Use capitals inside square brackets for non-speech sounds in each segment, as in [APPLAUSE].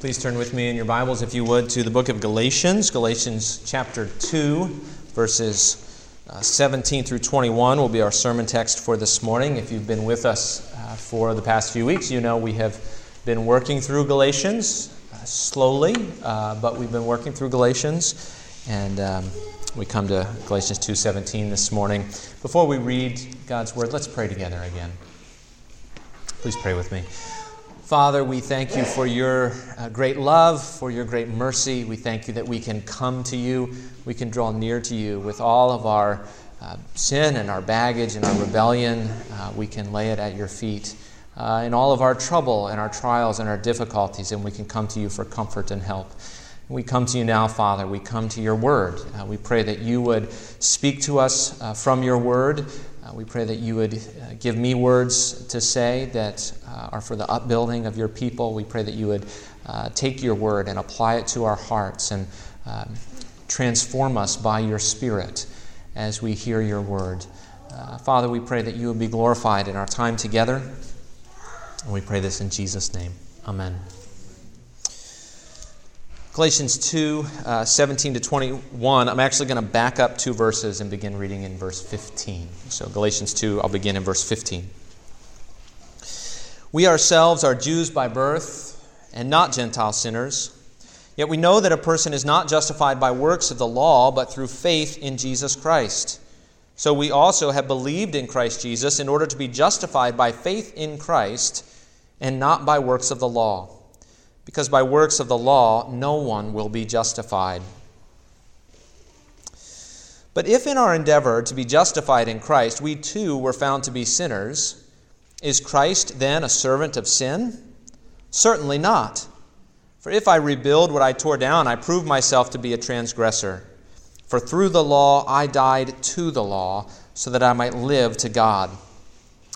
Please turn with me in your Bibles, if you would, to the book of Galatians, Galatians chapter 2, verses uh, 17 through 21 will be our sermon text for this morning. If you've been with us uh, for the past few weeks, you know we have been working through Galatians uh, slowly, but we've been working through Galatians, and um, we come to Galatians 2:17 this morning. Before we read God's word, let's pray together again. Please pray with me. Father, we thank you for your uh, great love, for your great mercy. We thank you that we can come to you, we can draw near to you with all of our uh, sin and our baggage and our rebellion. Uh, we can lay it at your feet. Uh, in all of our trouble and our trials and our difficulties, and we can come to you for comfort and help. We come to you now, Father. We come to your word. Uh, we pray that you would speak to us uh, from your word. Uh, we pray that you would uh, give me words to say that uh, are for the upbuilding of your people. We pray that you would uh, take your word and apply it to our hearts and um, transform us by your Spirit as we hear your word. Uh, Father, we pray that you would be glorified in our time together. And we pray this in Jesus' name. Amen. Galatians 2 uh, 17 to 21. I'm actually going to back up two verses and begin reading in verse 15. So, Galatians 2, I'll begin in verse 15. We ourselves are Jews by birth and not Gentile sinners. Yet we know that a person is not justified by works of the law, but through faith in Jesus Christ. So we also have believed in Christ Jesus in order to be justified by faith in Christ and not by works of the law because by works of the law no one will be justified. But if in our endeavor to be justified in Christ we too were found to be sinners, is Christ then a servant of sin? Certainly not. For if I rebuild what I tore down, I prove myself to be a transgressor. For through the law I died to the law, so that I might live to God.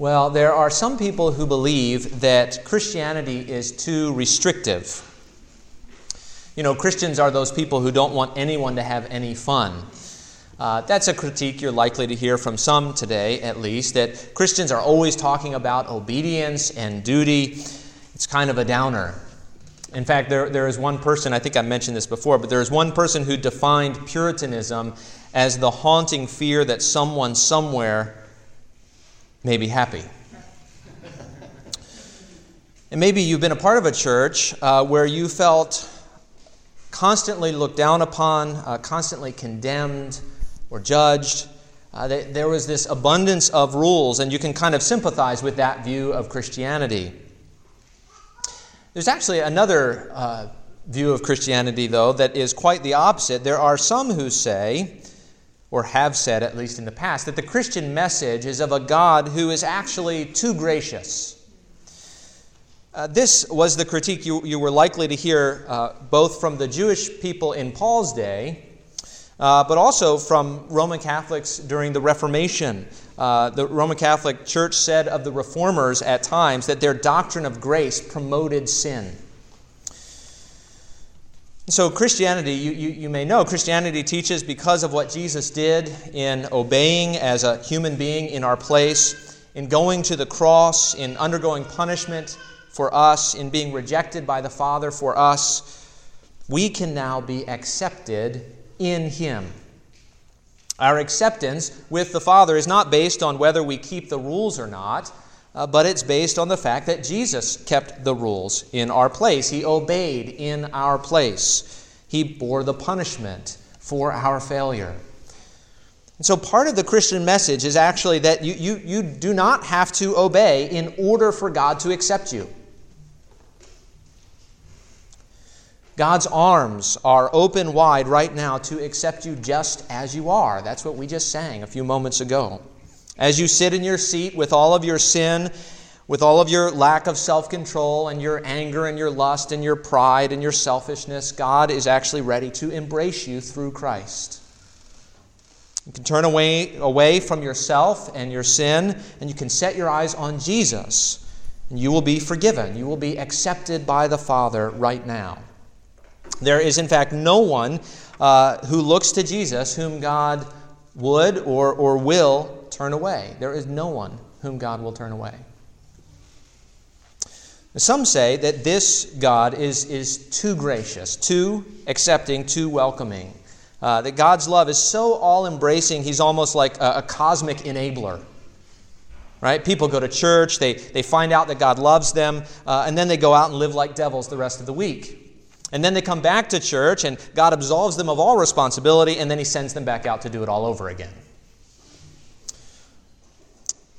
Well, there are some people who believe that Christianity is too restrictive. You know, Christians are those people who don't want anyone to have any fun. Uh, that's a critique you're likely to hear from some today, at least, that Christians are always talking about obedience and duty. It's kind of a downer. In fact, there, there is one person, I think I mentioned this before, but there is one person who defined Puritanism as the haunting fear that someone somewhere may be happy. and maybe you've been a part of a church uh, where you felt constantly looked down upon, uh, constantly condemned or judged. Uh, they, there was this abundance of rules, and you can kind of sympathize with that view of Christianity. There's actually another uh, view of Christianity, though, that is quite the opposite. There are some who say or have said, at least in the past, that the Christian message is of a God who is actually too gracious. Uh, this was the critique you, you were likely to hear uh, both from the Jewish people in Paul's day, uh, but also from Roman Catholics during the Reformation. Uh, the Roman Catholic Church said of the reformers at times that their doctrine of grace promoted sin. So, Christianity, you, you, you, may know, Christianity teaches because of what Jesus did in obeying as a human being in our place, in going to the cross, in undergoing punishment for us, in being rejected by the Father for us, we can now be accepted in Him. Our acceptance with the Father is not based on whether we keep the rules or not uh, but it's based on the fact that Jesus kept the rules in our place. He obeyed in our place. He bore the punishment for our failure. And so, part of the Christian message is actually that you, you, you do not have to obey in order for God to accept you. God's arms are open wide right now to accept you just as you are. That's what we just sang a few moments ago. As you sit in your seat with all of your sin, with all of your lack of self control and your anger and your lust and your pride and your selfishness, God is actually ready to embrace you through Christ. You can turn away, away from yourself and your sin, and you can set your eyes on Jesus, and you will be forgiven. You will be accepted by the Father right now. There is, in fact, no one uh, who looks to Jesus whom God would or, or will turn away. There is no one whom God will turn away. Some say that this God is, is too gracious, too accepting, too welcoming. Uh, that God's love is so all embracing, he's almost like a, a, cosmic enabler. Right? People go to church, they, they find out that God loves them, uh, and then they go out and live like devils the rest of the week. And then they come back to church, and God absolves them of all responsibility, and then he sends them back out to do it all over again.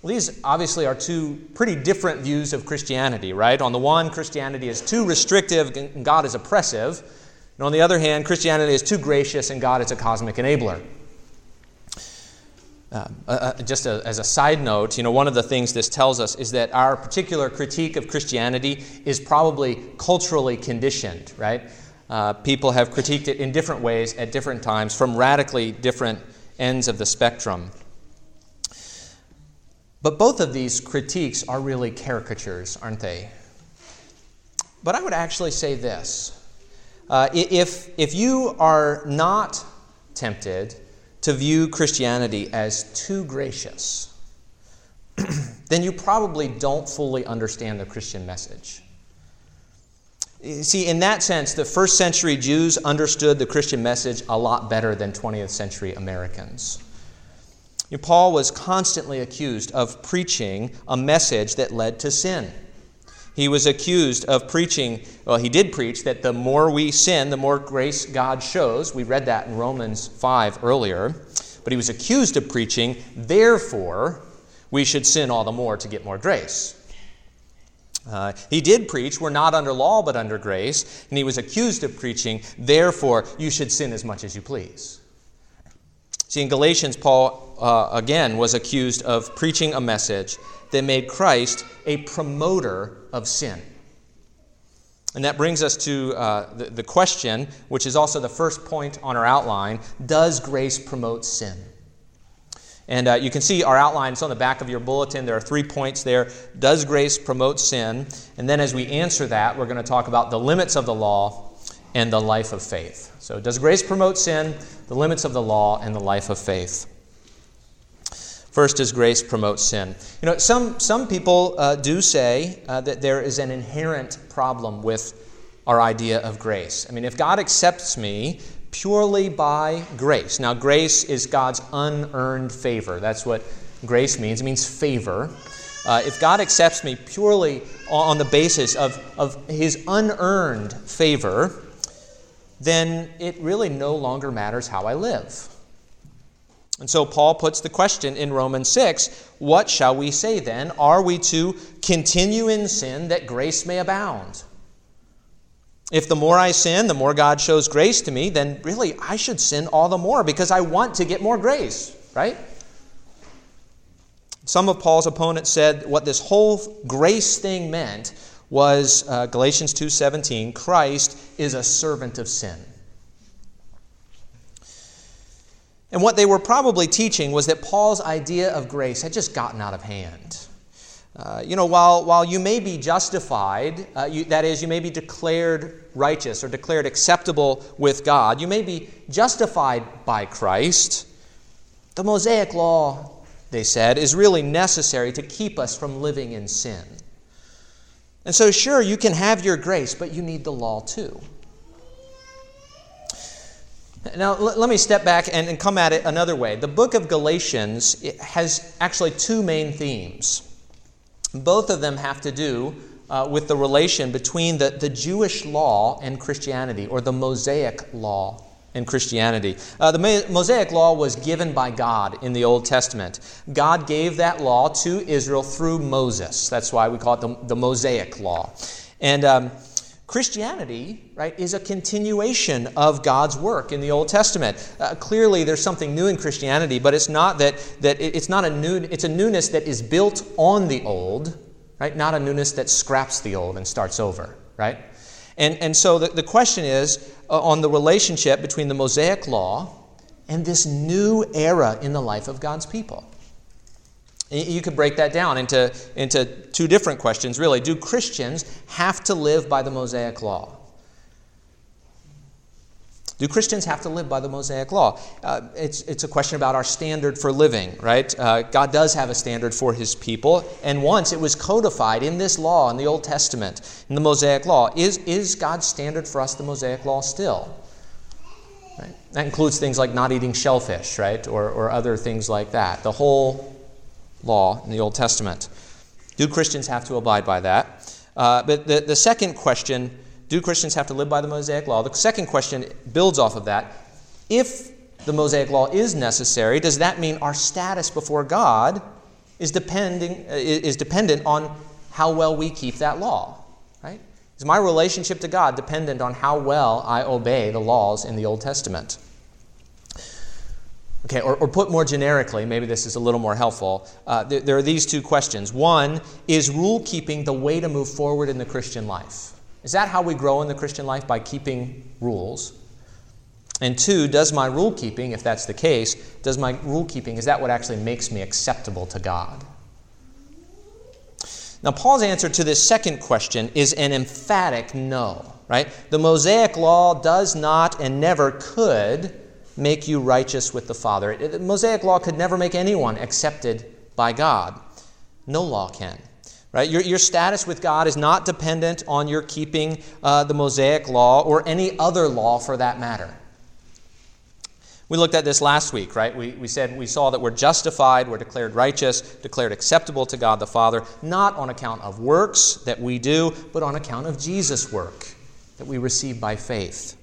Well, these obviously are two pretty different views of Christianity, right? On the one, Christianity is too restrictive and God is oppressive. And on the other hand, Christianity is too gracious and God is a cosmic enabler. Uh, uh, uh, just a, as a side note, you know, one of the things this tells us is that our particular critique of Christianity is probably culturally conditioned, right? Uh, people have critiqued it in different ways at different times from radically different ends of the spectrum. But both of these critiques are really caricatures, aren't they? But I would actually say this uh, if, if you are not tempted to view Christianity as too gracious, [CLEARS THROAT] then you probably don't fully understand the Christian message. See, in that sense, the first century Jews understood the Christian message a lot better than 20th century Americans. Paul was constantly accused of preaching a message that led to sin. He was accused of preaching, well, he did preach that the more we sin, the more grace God shows. We read that in Romans 5 earlier. But he was accused of preaching, therefore, we should sin all the more to get more grace. Uh, he did preach, we're not under law but under grace, and he was accused of preaching, therefore, you should sin as much as you please. See, in Galatians, Paul uh, again was accused of preaching a message that made Christ a promoter of sin. And that brings us to uh, the, the question, which is also the first point on our outline Does grace promote sin? And uh, you can see our outline, it's on the back of your bulletin. There are three points there. Does grace promote sin? And then as we answer that, we're going to talk about the limits of the law and the life of faith. So, does grace promote sin? The limits of the law and the life of faith. First, does grace promote sin? You know, some, some people uh, do say uh, that there is an inherent problem with our idea of grace. I mean, if God accepts me purely by grace, now grace is God's unearned favor. That's what grace means. It means favor. Uh, if God accepts me purely on the basis of, of his unearned favor, then it really no longer matters how I live. And so Paul puts the question in Romans 6 What shall we say then? Are we to continue in sin that grace may abound? If the more I sin, the more God shows grace to me, then really I should sin all the more because I want to get more grace, right? Some of Paul's opponents said what this whole grace thing meant was uh, Galatians 2:17, Christ is a servant of sin. And what they were probably teaching was that Paul's idea of grace had just gotten out of hand. Uh, you know, while, while you may be justified, uh, you, that is, you may be declared righteous or declared acceptable with God, you may be justified by Christ, the Mosaic law, they said, is really necessary to keep us from living in sin. And so, sure, you can have your grace, but you need the law too. Now, l- let me step back and, and come at it another way. The book of Galatians has actually two main themes. Both of them have to do uh, with the relation between the, the Jewish law and Christianity, or the Mosaic law and Christianity. Uh, the Mosaic law was given by God in the Old Testament. God gave that law to Israel through Moses. That's why we call it the, the Mosaic law. And um, Christianity, right, is a continuation of God's work in the Old Testament. Uh, clearly, there's something new in Christianity, but it's not that, that it, it's not a new, it's a newness that is built on the old, right? Not a newness that scraps the old and starts over, right? And, and so the, the question is Uh, on the relationship between the Mosaic law and this new era in the life of God's people. You could break that down into, into two different questions, really. Do Christians have to live by the Mosaic law? Do Christians have to live by the Mosaic law? Uh, it's, it's a question about our standard for living, right? Uh, God does have a standard for his people, and once it was codified in this law, in the Old Testament, in the Mosaic law. Is, is God's standard for us the Mosaic law still? Right? That includes things like not eating shellfish, right? Or, or other things like that. The whole law in the Old Testament. Do Christians have to abide by that? Uh, but the, the second question do Christians have to live by the Mosaic law? The second question builds off of that. If the Mosaic law is necessary, does that mean our status before God is, depending, is dependent on how well we keep that law? Right? Is my relationship to God dependent on how well I obey the laws in the Old Testament? Okay, or, or put more generically, maybe this is a little more helpful. Uh, there are these two questions. One, is rule keeping the way to move forward in the Christian life? Is that how we grow in the Christian life? By keeping rules? And two, does my rule keeping, if that's the case, does my rule keeping, is that what actually makes me acceptable to God? Now, Paul's answer to this second question is an emphatic no, right? The Mosaic law does not and never could make you righteous with the Father. The Mosaic law could never make anyone accepted by God. No law can. Right? Your, your status with God is not dependent on your keeping uh, the Mosaic law or any other law for that matter. We looked at this last week, right? We, we said we saw that we're justified, we're declared righteous, declared acceptable to God the Father, not on account of works that we do, but on account of Jesus' work that we receive by faith.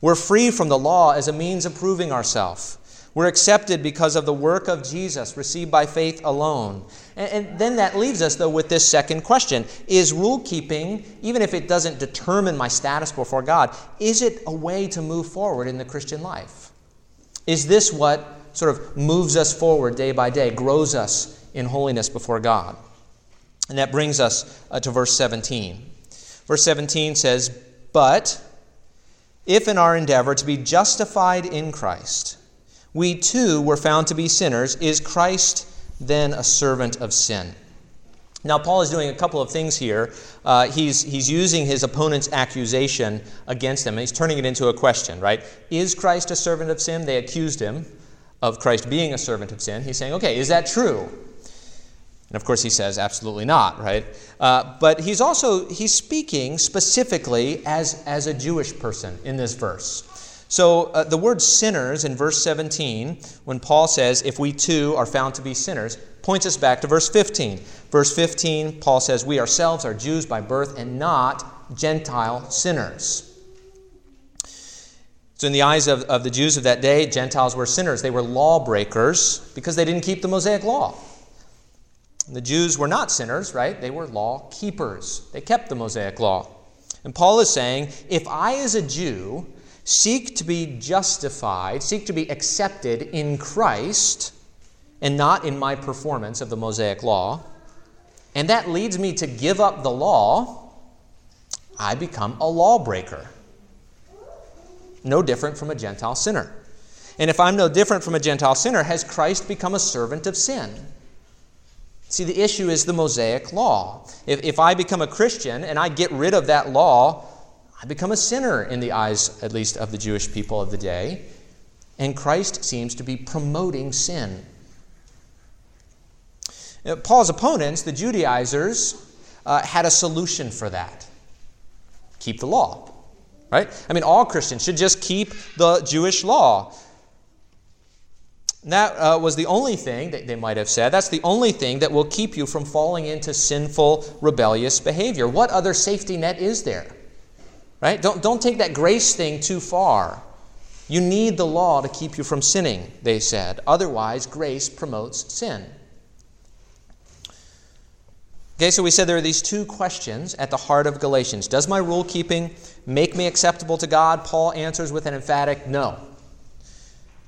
We're free from the law as a means of proving ourselves. We're accepted because of the work of Jesus, received by faith alone. And, and, then that leaves us, though, with this second question Is rule keeping, even if it doesn't determine my status before God, is it a way to move forward in the Christian life? Is this what sort of moves us forward day by day, grows us in holiness before God? And that brings us uh, to verse 17. Verse 17 says, But if in our endeavor to be justified in Christ, we too were found to be sinners, is Christ then a servant of sin? Now, Paul is doing a couple of things here. Uh, he's, he's using his opponent's accusation against them, and he's turning it into a question, right? Is Christ a servant of sin? They accused him of Christ being a servant of sin. He's saying, okay, is that true? And of course, he says, absolutely not, right? Uh, but he's also, he's speaking specifically as, as a Jewish person in this verse. So uh, the word sinners in verse 17, when Paul says, if we too are found to be sinners, points us back to verse 15. Verse 15, Paul says, we ourselves are Jews by birth and not Gentile sinners. So, in the eyes of, of the Jews of that day, Gentiles were sinners. They were lawbreakers because they didn't keep the Mosaic law. The Jews were not sinners, right? They were law keepers. They kept the Mosaic law. And Paul is saying, if I, as a Jew, seek to be justified, seek to be accepted in Christ, and not in my performance of the Mosaic law, and that leads me to give up the law, I become a lawbreaker. No different from a Gentile sinner. And if I'm no different from a Gentile sinner, has Christ become a servant of sin? See, the issue is the Mosaic law. If, if I become a Christian and I get rid of that law, I become a sinner in the eyes, at least, of the Jewish people of the day. And Christ seems to be promoting sin. Now, Paul's opponents, the Judaizers, uh, had a solution for that keep the law. Right? I mean, all Christians should just keep the Jewish law. That uh, was the only thing that they might have said. That's the only thing that will keep you from falling into sinful, rebellious behavior. What other safety net is there? Right? Don't, don't take that grace thing too far. You need the law to keep you from sinning, they said. Otherwise, grace promotes sin. Okay, so we said there are these two questions at the heart of Galatians. Does my rule keeping make me acceptable to God? Paul answers with an emphatic no.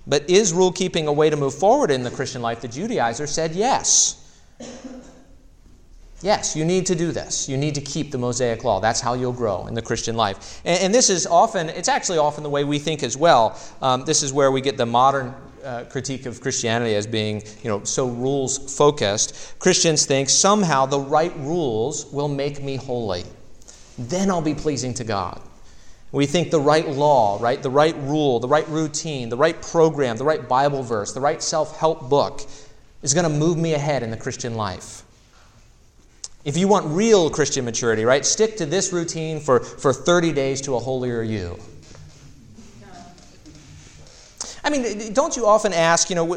But is rule keeping a way to move forward in the Christian life? The Judaizer said yes. Yes, you need to do this. You need to keep the Mosaic law. That's how you'll grow in the Christian life. And, and this is often, it's actually often the way we think as well. Um, this is where we get the modern uh, critique of Christianity as being, you know, so rules focused. Christians think somehow the right rules will make me holy. Then I'll be pleasing to God. We think the right law, right, the right rule, the right routine, the right program, the right Bible verse, the right self help book is going to move me ahead in the Christian life. If you want real Christian maturity, right, stick to this routine for, for 30 days to a holier you. I mean, don't you often ask, you know,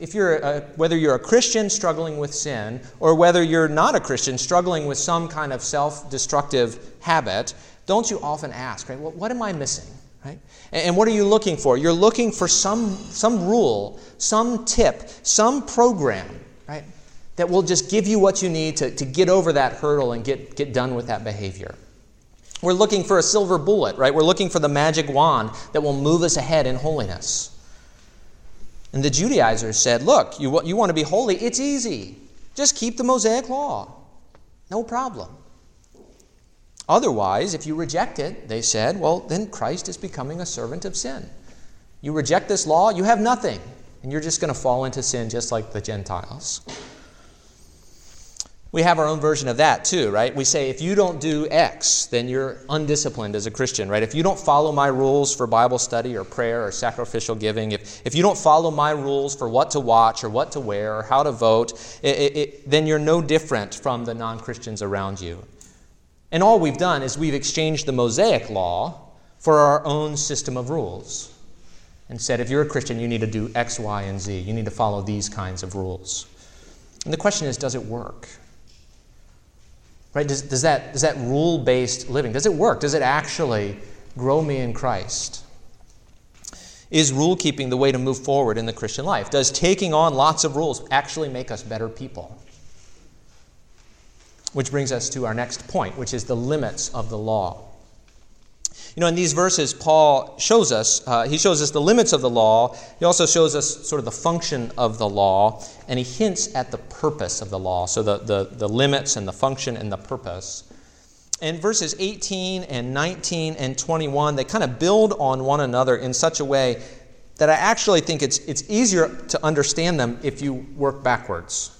if you're a, whether you're a Christian struggling with sin or whether you're not a Christian struggling with some kind of self-destructive habit, don't you often ask, right? Well, what am I missing, right? And what are you looking for? You're looking for some some rule, some tip, some program? That will just give you what you need to, to get over that hurdle and get, get done with that behavior. We're looking for a silver bullet, right? We're looking for the magic wand that will move us ahead in holiness. And the Judaizers said, Look, you, you want to be holy? It's easy. Just keep the Mosaic law. No problem. Otherwise, if you reject it, they said, well, then Christ is becoming a servant of sin. You reject this law, you have nothing, and you're just going to fall into sin just like the Gentiles we have our own version of that too, right? We say, if you don't do X, then you're undisciplined as a Christian, right? If you don't follow my rules for Bible study or prayer or sacrificial giving, if, if you don't follow my rules for what to watch or what to wear or how to vote, it, it, it, then you're no different from the non Christians around you. And all we've done is we've exchanged the Mosaic law for our own system of rules and said, if you're a Christian, you need to do X, Y, and Z. You need to follow these kinds of rules. And the question is, does it work? Right? Does, does that, does that rule based living, does it work? Does it actually grow me in Christ? Is rule keeping the way to move forward in the Christian life? Does taking on lots of rules actually make us better people? Which brings us to our next point, which is the limits of the law. You know, in these verses, Paul shows us, uh, he shows us the limits of the law. He also shows us sort of the function of the law, and he hints at the purpose of the law. So the, the, the limits and the function and the purpose. And verses 18 and 19 and 21, they kind of build on one another in such a way that I actually think it's, it's easier to understand them if you work backwards.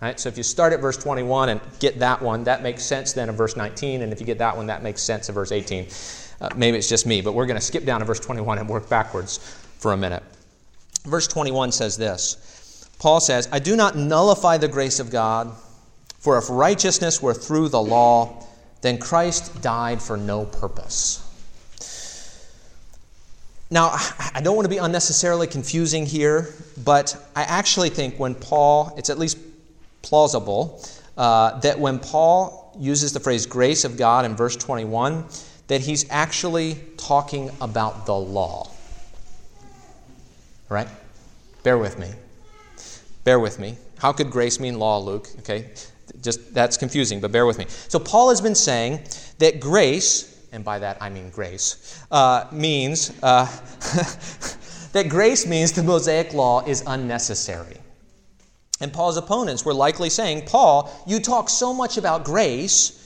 Right? So if you start at verse 21 and get that one, that makes sense then of verse 19. And if you get that one, that makes sense of verse 18. Uh, maybe it's just me, but we're going to skip down to verse 21 and work backwards for a minute. Verse 21 says this Paul says, I do not nullify the grace of God, for if righteousness were through the law, then Christ died for no purpose. Now, I don't want to be unnecessarily confusing here, but I actually think when Paul, it's at least plausible, uh, that when Paul uses the phrase grace of God in verse 21, that he's actually talking about the law. Right? Bear with me. Bear with me. How could grace mean law, Luke? Okay? Just that's confusing, but bear with me. So Paul has been saying that grace, and by that I mean grace, uh, means uh, [LAUGHS] that grace means the Mosaic law is unnecessary. And Paul's opponents were likely saying, Paul, you talk so much about grace,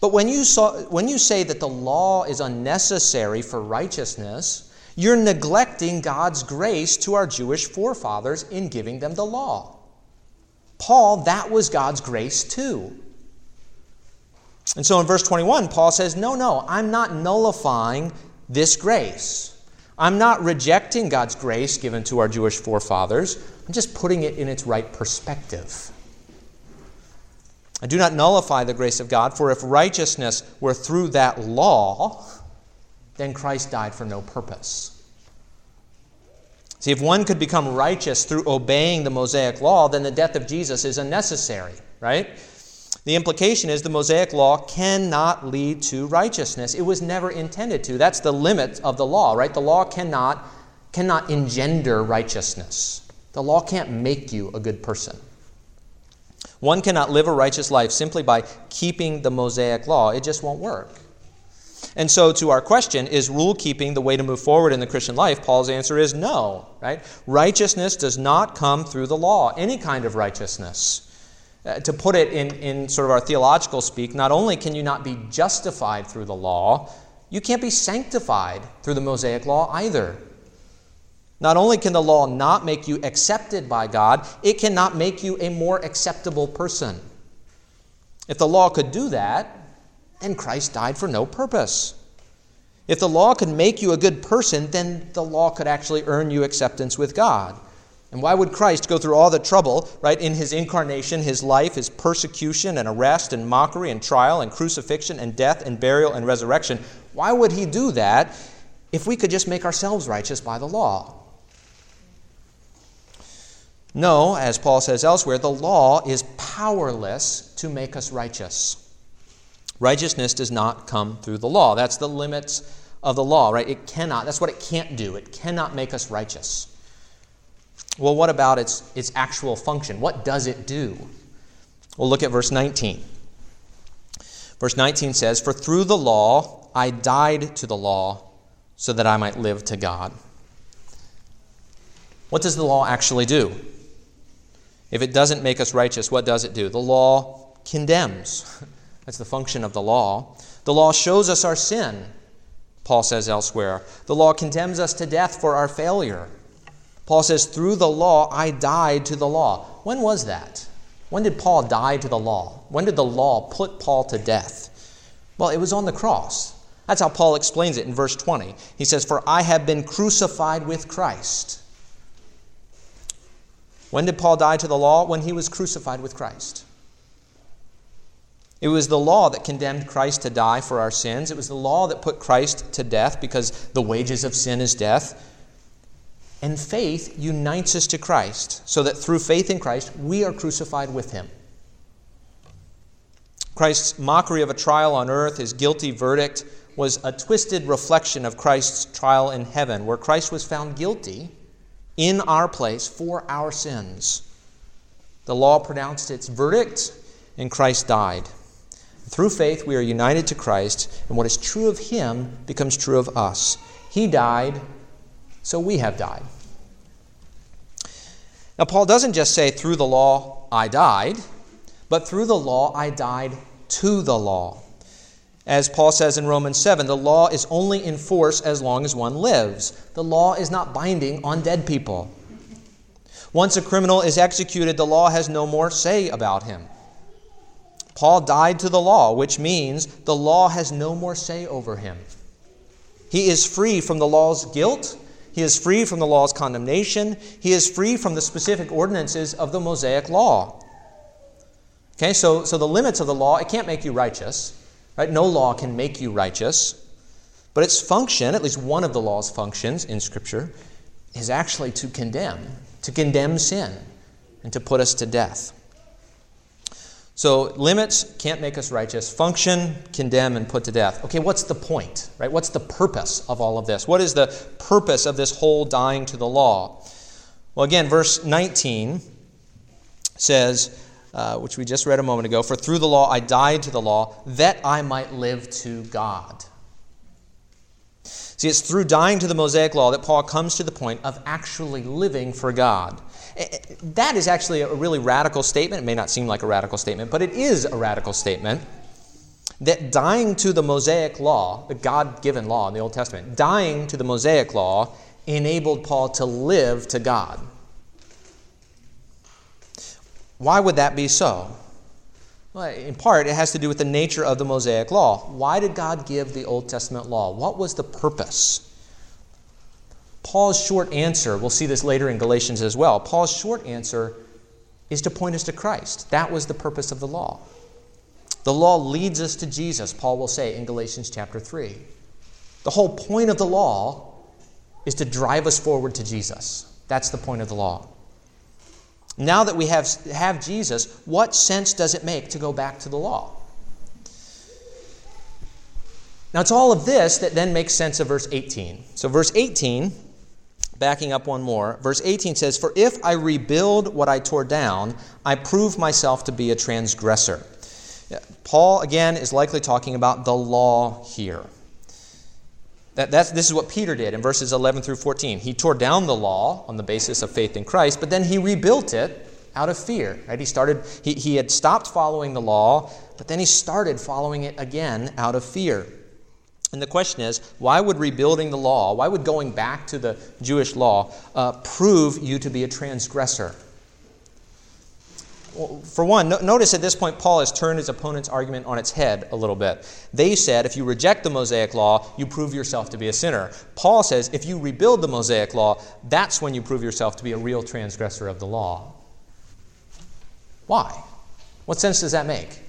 but when you, saw, when you say that the law is unnecessary for righteousness, you're neglecting God's grace to our Jewish forefathers in giving them the law. Paul, that was God's grace too. And so in verse 21, Paul says, No, no, I'm not nullifying this grace. I'm not rejecting God's grace given to our Jewish forefathers. I'm just putting it in its right perspective. I do not nullify the grace of God, for if righteousness were through that law, then Christ died for no purpose. See, if one could become righteous through obeying the Mosaic law, then the death of Jesus is unnecessary, right? The implication is the Mosaic law cannot lead to righteousness. It was never intended to. That's the limit of the law, right? The law cannot, cannot engender righteousness. The law can't make you a good person. One cannot live a righteous life simply by keeping the Mosaic law. It just won't work. And so, to our question, is rule keeping the way to move forward in the Christian life? Paul's answer is no, right? Righteousness does not come through the law, any kind of righteousness. Uh, to put it in, in sort of our theological speak, not only can you not be justified through the law, you can't be sanctified through the Mosaic law either. Not only can the law not make you accepted by God, it cannot make you a more acceptable person. If the law could do that, then Christ died for no purpose. If the law could make you a good person, then the law could actually earn you acceptance with God. And why would Christ go through all the trouble, right, in his incarnation, his life, his persecution and arrest and mockery and trial and crucifixion and death and burial and resurrection? Why would he do that if we could just make ourselves righteous by the law? No, as Paul says elsewhere, the law is powerless to make us righteous. Righteousness does not come through the law. That's the limits of the law, right? It cannot, that's what it can't do. It cannot make us righteous. Well, what about its, its actual function? What does it do? Well, look at verse 19. Verse 19 says, For through the law I died to the law so that I might live to God. What does the law actually do? If it doesn't make us righteous, what does it do? The law condemns. [LAUGHS] That's the function of the law. The law shows us our sin, Paul says elsewhere. The law condemns us to death for our failure. Paul says, Through the law, I died to the law. When was that? When did Paul die to the law? When did the law put Paul to death? Well, it was on the cross. That's how Paul explains it in verse 20. He says, For I have been crucified with Christ. When did Paul die to the law? When he was crucified with Christ. It was the law that condemned Christ to die for our sins. It was the law that put Christ to death because the wages of sin is death. And faith unites us to Christ so that through faith in Christ, we are crucified with him. Christ's mockery of a trial on earth, his guilty verdict, was a twisted reflection of Christ's trial in heaven, where Christ was found guilty in our place for our sins. The law pronounced its verdict, and Christ died. Through faith, we are united to Christ, and what is true of him becomes true of us. He died, so we have died. Now, Paul doesn't just say, through the law I died, but through the law I died to the law. As Paul says in Romans 7, the law is only in force as long as one lives. The law is not binding on dead people. Once a criminal is executed, the law has no more say about him. Paul died to the law, which means the law has no more say over him. He is free from the law's guilt. He is free from the law's condemnation. He is free from the specific ordinances of the Mosaic law. Okay, so, so the limits of the law, it can't make you righteous. Right? No law can make you righteous. But its function, at least one of the law's functions in Scripture, is actually to condemn, to condemn sin, and to put us to death. So limits can't make us righteous. Function, condemn, and put to death. Okay, what's the point? Right? What's the purpose of all of this? What is the purpose of this whole dying to the law? Well, again, verse 19 says, uh, which we just read a moment ago, for through the law I died to the law, that I might live to God. See, it's through dying to the Mosaic law that Paul comes to the point of actually living for God. That is actually a really radical statement. It may not seem like a radical statement, but it is a radical statement. That dying to the Mosaic law, the God given law in the Old Testament, dying to the Mosaic law enabled Paul to live to God. Why would that be so? Well, in part, it has to do with the nature of the Mosaic law. Why did God give the Old Testament law? What was the purpose? Paul's short answer, we'll see this later in Galatians as well. Paul's short answer is to point us to Christ. That was the purpose of the law. The law leads us to Jesus, Paul will say in Galatians chapter 3. The whole point of the law is to drive us forward to Jesus. That's the point of the law. Now that we have, have Jesus, what sense does it make to go back to the law? Now, it's all of this that then makes sense of verse 18. So, verse 18, backing up one more, verse 18 says, For if I rebuild what I tore down, I prove myself to be a transgressor. Paul, again, is likely talking about the law here. That, that's, this is what Peter did in verses 11 through 14. He tore down the law on the basis of faith in Christ, but then he rebuilt it out of fear. Right? He started he, he had stopped following the law, but then he started following it again out of fear. And the question is, why would rebuilding the law, why would going back to the Jewish law uh, prove you to be a transgressor? For one, no, notice at this point, Paul has turned his opponent's argument on its head a little bit. They said if you reject the Mosaic law, you prove yourself to be a sinner. Paul says if you rebuild the Mosaic law, that's when you prove yourself to be a real transgressor of the law. Why? What sense does that make?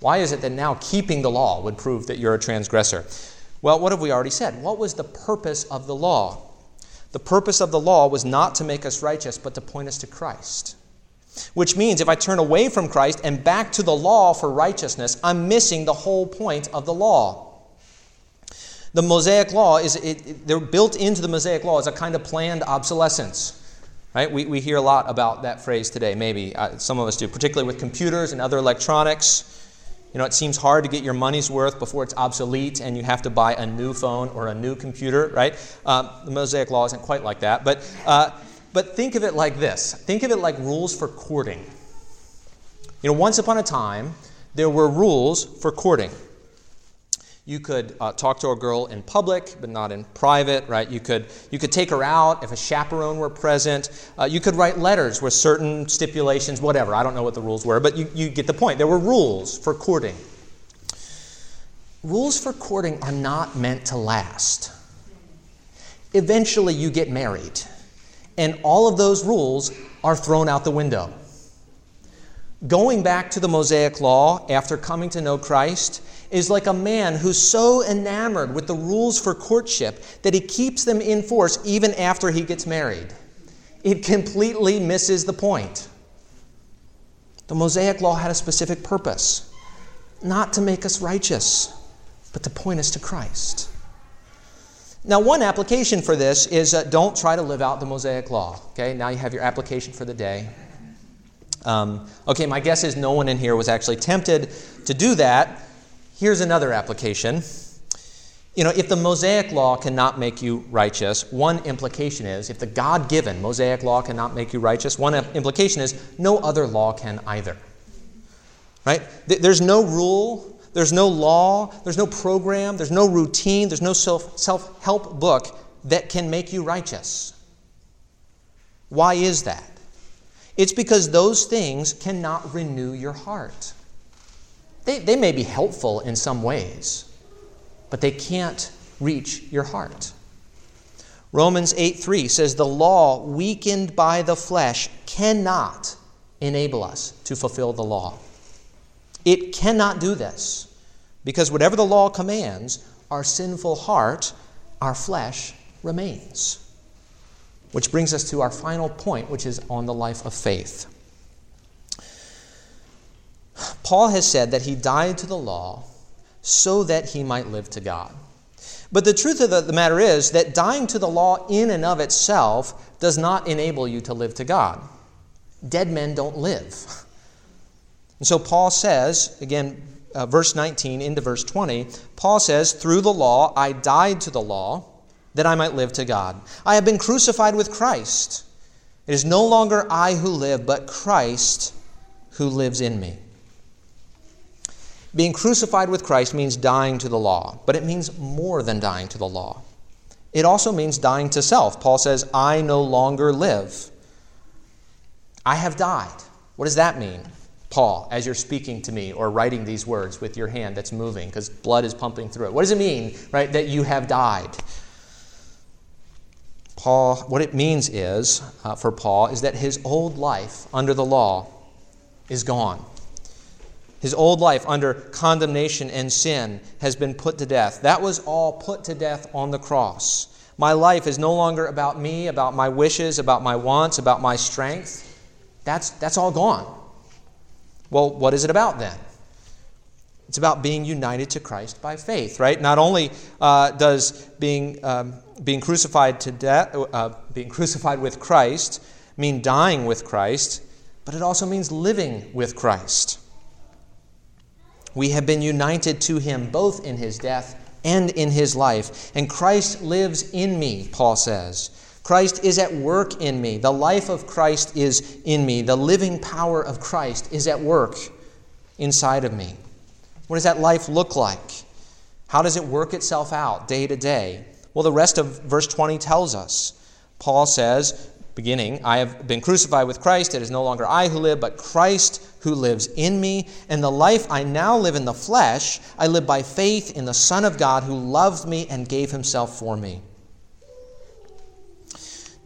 Why is it that now keeping the law would prove that you're a transgressor? Well, what have we already said? What was the purpose of the law? The purpose of the law was not to make us righteous, but to point us to Christ. Which means if I turn away from Christ and back to the law for righteousness, I'm missing the whole point of the law. The Mosaic law is, it, it, they're built into the Mosaic law as a kind of planned obsolescence. Right? We, we hear a lot about that phrase today, maybe. Uh, some of us do, particularly with computers and other electronics. You know, it seems hard to get your money's worth before it's obsolete and you have to buy a new phone or a new computer, right? Um, the Mosaic Law isn't quite like that. But, uh, but think of it like this think of it like rules for courting. You know, once upon a time, there were rules for courting. You could uh, talk to a girl in public, but not in private, right? You could, you could take her out if a chaperone were present. Uh, you could write letters with certain stipulations, whatever. I don't know what the rules were, but you, you get the point. There were rules for courting. Rules for courting are not meant to last. Eventually, you get married, and all of those rules are thrown out the window. Going back to the Mosaic Law after coming to know Christ is like a man who's so enamored with the rules for courtship that he keeps them in force even after he gets married. It completely misses the point. The Mosaic Law had a specific purpose not to make us righteous, but to point us to Christ. Now, one application for this is uh, don't try to live out the Mosaic Law. Okay, now you have your application for the day. Um, okay, my guess is no one in here was actually tempted to do that. Here's another application. You know, if the Mosaic law cannot make you righteous, one implication is if the God given Mosaic law cannot make you righteous, one implication is no other law can either. Right? There's no rule, there's no law, there's no program, there's no routine, there's no self help book that can make you righteous. Why is that? It's because those things cannot renew your heart. They, they may be helpful in some ways, but they can't reach your heart. Romans 8 3 says, The law, weakened by the flesh, cannot enable us to fulfill the law. It cannot do this because whatever the law commands, our sinful heart, our flesh, remains. Which brings us to our final point, which is on the life of faith. Paul has said that he died to the law so that he might live to God. But the truth of the, matter is that dying to the law in and of itself does not enable you to live to God. Dead men don't live. And so Paul says, again, uh, verse 19 into verse 20, Paul says, Through the law I died to the law that I might live to God. I have been crucified with Christ. It is no longer I who live, but Christ who lives in me. Being crucified with Christ means dying to the law, but it means more than dying to the law. It also means dying to self. Paul says, I no longer live. I have died. What does that mean, Paul, as you're speaking to me or writing these words with your hand that's moving because blood is pumping through it? What does it mean, right, that you have died? Paul, what it means is, uh, for Paul, is that his old life under the law is gone. His old life under condemnation and sin has been put to death. That was all put to death on the cross. My life is no longer about me, about my wishes, about my wants, about my strength. That's, that's all gone. Well, what is it about then? It's about being united to Christ by faith, right? Not only uh, does being, um, being crucified to death, uh, being crucified with Christ mean dying with Christ, but it also means living with Christ. We have been united to him both in his death and in his life. And Christ lives in me, Paul says. Christ is at work in me. The life of Christ is in me. The living power of Christ is at work inside of me. What does that life look like? How does it work itself out day to day? Well, the rest of verse 20 tells us. Paul says, beginning, I have been crucified with Christ. It is no longer I who live, but Christ who lives in me. And the life I now live in the flesh, I live by faith in the Son of God who loved me and gave himself for me.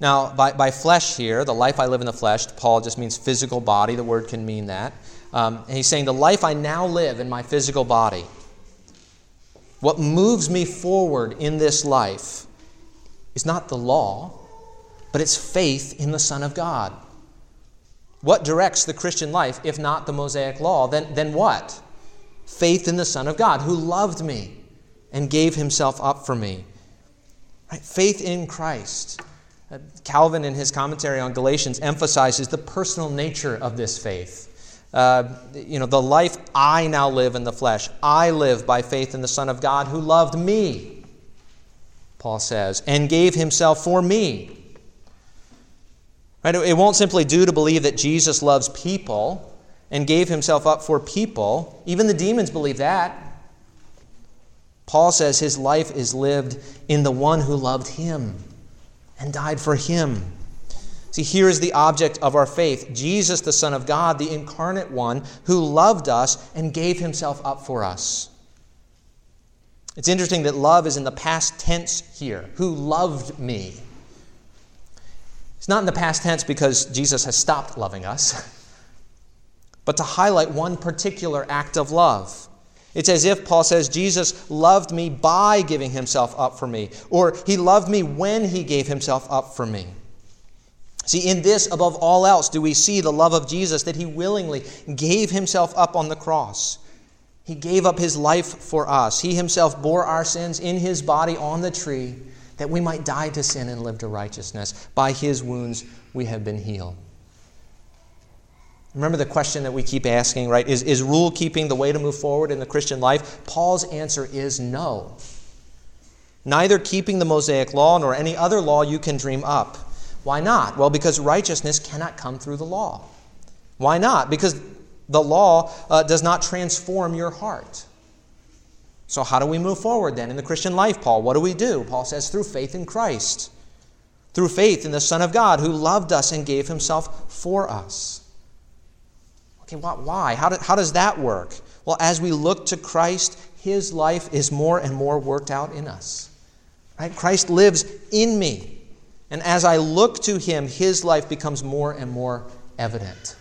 Now, by, by flesh here, the life I live in the flesh, Paul just means physical body. The word can mean that. Um, and he's saying, the life I now live in my physical body, what moves me forward in this life is not the law, but it's faith in the Son of God. What directs the Christian life if not the Mosaic law? Then, then what? Faith in the Son of God who loved me and gave himself up for me. Right? Faith in Christ. Calvin, in his commentary on Galatians, emphasizes the personal nature of this faith. Uh, you know, the life I now live in the flesh, I live by faith in the Son of God who loved me, Paul says, and gave himself for me. Right? It won't simply do to believe that Jesus loves people and gave himself up for people. Even the demons believe that. Paul says his life is lived in the one who loved him and died for him. See, here is the object of our faith Jesus, the Son of God, the incarnate one, who loved us and gave himself up for us. It's interesting that love is in the past tense here. Who loved me? It's not in the past tense because Jesus has stopped loving us, [LAUGHS] but to highlight one particular act of love. It's as if Paul says, Jesus loved me by giving himself up for me, or he loved me when he gave himself up for me. See, in this, above all else, do we see the love of Jesus that he willingly gave himself up on the cross. He gave up his life for us. He himself bore our sins in his body on the tree that we might die to sin and live to righteousness. By his wounds we have been healed. Remember the question that we keep asking, right? Is, is rule keeping the way to move forward in the Christian life? Paul's answer is no. Neither keeping the Mosaic law nor any other law you can dream up. Why not? Well, because righteousness cannot come through the law. Why not? Because the law uh, does not transform your heart. So, how do we move forward then in the Christian life, Paul? What do we do? Paul says, through faith in Christ, through faith in the Son of God who loved us and gave himself for us. Okay, why? How, do, how does that work? Well, as we look to Christ, his life is more and more worked out in us. Right? Christ lives in me. And as I look to him, his life becomes more and more evident.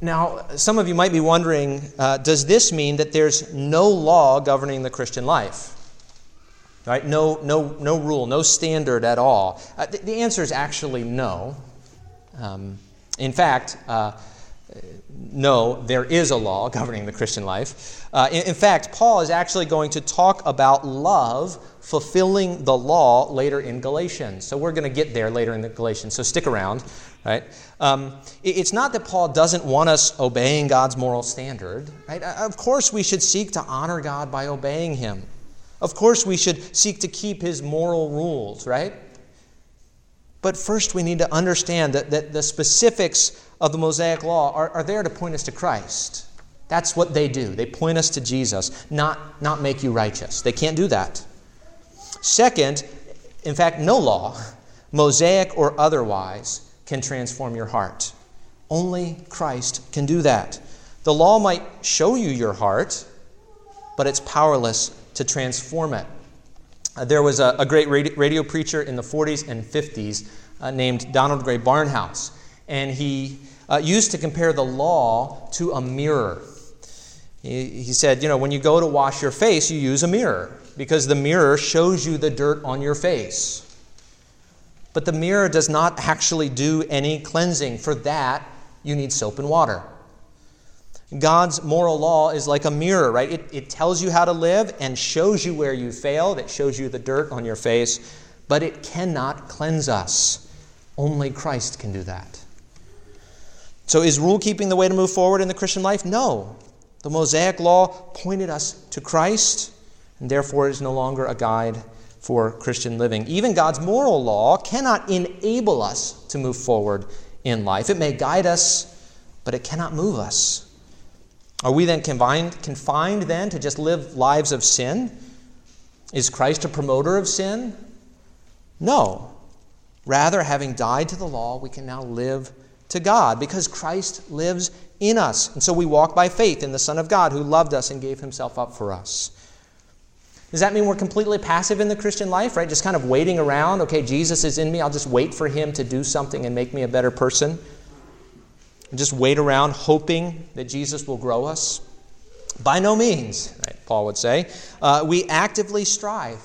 Now, some of you might be wondering uh, does this mean that there's no law governing the Christian life? Right? No, no, no rule, no standard at all. Uh, the, the, answer is actually no. Um, in fact, uh, no, there is a law [LAUGHS] governing the Christian life. Uh, in, in, fact, Paul is actually going to talk about love fulfilling the law later in Galatians. So we're going to get there later in the Galatians. So stick around, right? Um, it, it's not that Paul doesn't want us obeying God's moral standard, right? Uh, of course, we should seek to honor God by obeying Him. Of course, we should seek to keep His moral rules, right? But first, we need to understand that, that the specifics of the Mosaic Law are, are there to point us to Christ. That's what they do. They point us to Jesus, not, not make you righteous. They can't do that. Second, in fact, no law, Mosaic or otherwise, can transform your heart. Only Christ can do that. The law might show you your heart, but it's powerless to transform it. There was a, a great radio, radio, preacher in the 40s and 50s uh, named Donald Grey Barnhouse, and he uh, used to compare the law to a mirror. He, he said, You know, when you go to wash your face, you use a mirror because the mirror shows you the dirt on your face. But the mirror does not actually do any cleansing. For that, you need soap and water. God's moral law is like a mirror, right? It, it tells you how to live and shows you where you failed. It shows you the dirt on your face, but it cannot cleanse us. Only Christ can do that. So, is rule keeping the way to move forward in the Christian life? No. The Mosaic law pointed us to Christ, and therefore is no longer a guide for Christian living. Even God's moral law cannot enable us to move forward in life. It may guide us, but it cannot move us. Are we then confined, confined then to just live lives of sin? Is Christ a promoter of sin? No. Rather, having died to the law, we can now live to God because Christ lives in us. And so we walk by faith in the Son of God who loved us and gave himself up for us. Does that mean we're completely passive in the Christian life, right? Just kind of waiting around? Okay, Jesus is in me. I'll just wait for him to do something and make me a better person. And just wait around hoping that Jesus will grow us? By no means, right, Paul would say. Uh, we actively strive.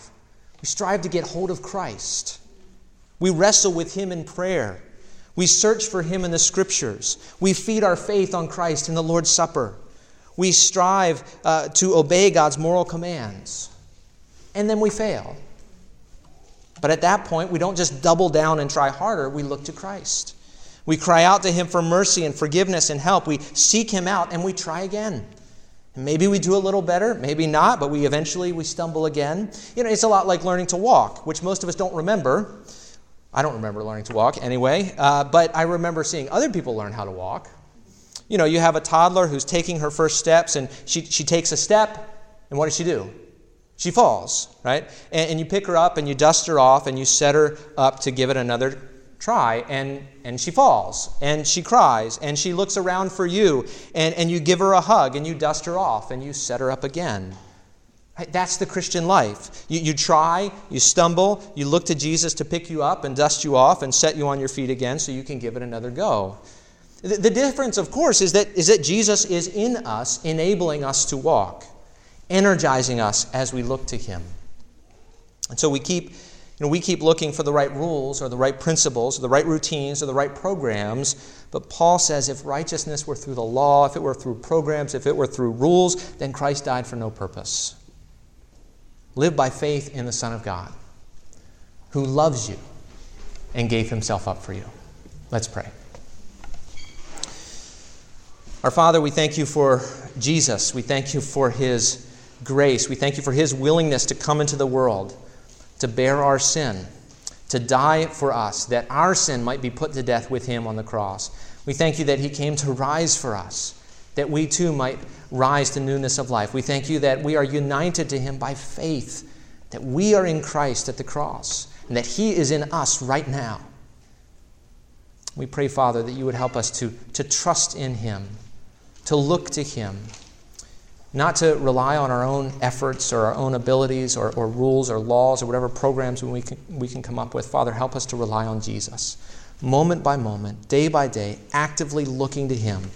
We strive to get hold of Christ. We wrestle with him in prayer. We search for him in the scriptures. We feed our faith on Christ in the Lord's Supper. We strive uh, to obey God's moral commands and then we fail. But at that point, we don't just double down and try harder, we look to Christ. We cry out to Him for mercy and forgiveness and help. We seek Him out and we try again. Maybe we do a little better, maybe not, but we eventually we stumble again. You know, it's a lot like learning to walk, which most of us don't remember. I don't remember learning to walk anyway, uh, but I remember seeing other people learn how to walk. You know, you have a toddler who's taking her first steps, and she, she takes a step, and what does she do? She falls, right? And, and, you pick her up and you dust her off and you set her up to give it another try, and, and she falls and she cries and she looks around for you and, and you give her a hug and you dust her off and you set her up again. That's the Christian life. You, you try, you stumble, you look to Jesus to pick you up and dust you off and set you on your feet again so you can give it another go. The, the difference, of course, is that, is that Jesus is in us, enabling us to walk energizing us as we look to Him. And so we keep, you know, we keep looking for the right rules or the right principles or the right routines or the right programs. But Paul says if righteousness were through the law, if it were through programs, if it were through rules, then Christ died for no purpose. Live by faith in the Son of God, who loves you and gave himself up for you. Let's pray. Our Father, we thank you for Jesus. We thank you for his grace. We thank you for his willingness to come into the world, to bear our sin, to die for us, that our sin might be put to death with him on the cross. We thank you that he came to rise for us, that we too might rise to newness of life. We thank you that we are united to him by faith, that we are in Christ at the cross, and that he is in us right now. We pray, Father, that you would help us to, to trust in him, to look to him not to rely on our own efforts or our own abilities or, or rules or laws or whatever programs we can, we can come up with. Father, help us to rely on Jesus, moment by moment, day by day, actively looking to Him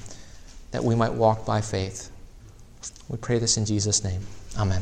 that we might walk by faith. We pray this in Jesus' name. Amen.